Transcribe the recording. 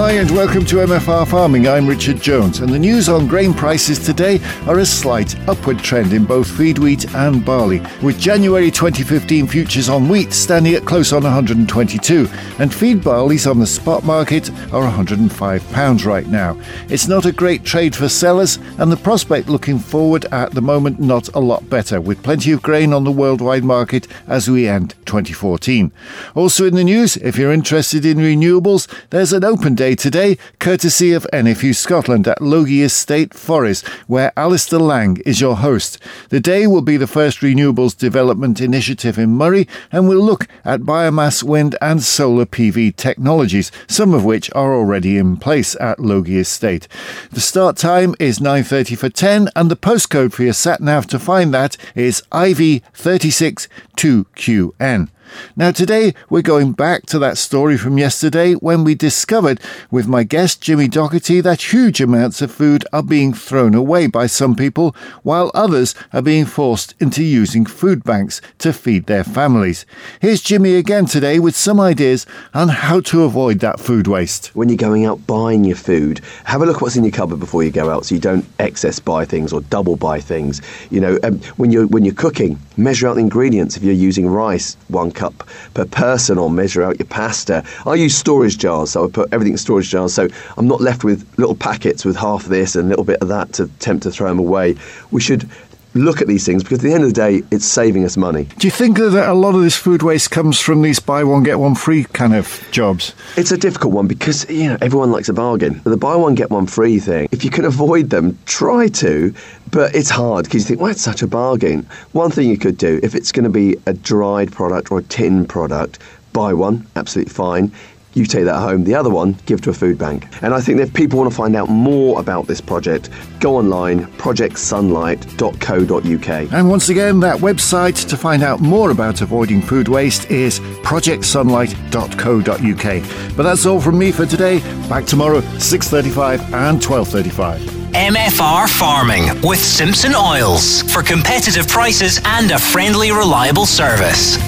Hi, and welcome to MFR Farming. I'm Richard Jones, and the news on grain prices today are a slight upward trend in both feed wheat and barley, with January 2015 futures on wheat standing at close on 122, and feed barleys on the spot market are £105 right now. It's not a great trade for sellers, and the prospect looking forward at the moment not a lot better, with plenty of grain on the worldwide market as we end 2014. Also in the news, if you're interested in renewables, there's an open day today, courtesy of NFU Scotland at Logie Estate Forest, where Alistair Lang is your host. The day will be the first renewables development initiative in Moray and will look at biomass, wind, and solar PV technologies, some of which are already in place at Logie Estate. The start time is 9:30 for 10, and the postcode for your sat nav to find that is IV36 2QN. Now, today we're going back to that story from yesterday when we discovered with my guest Jimmy Doherty that huge amounts of food are being thrown away by some people while others are being forced into using food banks to feed their families. Here's Jimmy again today with some ideas on how to avoid that food waste. When you're going out buying your food, have a look what's in your cupboard before you go out so you don't excess buy things or double buy things. You know, um, when you're when you're cooking, measure out the ingredients if you're using rice, one cup per person or measure out your pasta. I use storage jars, so I put everything in storage jars, so I'm not left with little packets with half this and a little bit of that to tempt to throw them away. We should look at these things because at the end of the day, it's saving us money. Do you think that a lot of this food waste comes from these buy one get one free kind of jobs? It's a difficult one because you know everyone likes a bargain. The buy one get one free thing, if you can avoid them, try to. But it's hard because you think, well, it's such a bargain. One thing you could do, if it's going to be a dried product or a tin product, buy one, absolutely fine you take that home. The other one, give to a food bank. And I think that if people want to find out more about this project, go online, projectsunlight.co.uk. And once again, that website to find out more about avoiding food waste is projectsunlight.co.uk. But that's all from me for today. Back tomorrow, 6.35 and 12.35. MFR Farming with Simpson Oils for competitive prices and a friendly, reliable service.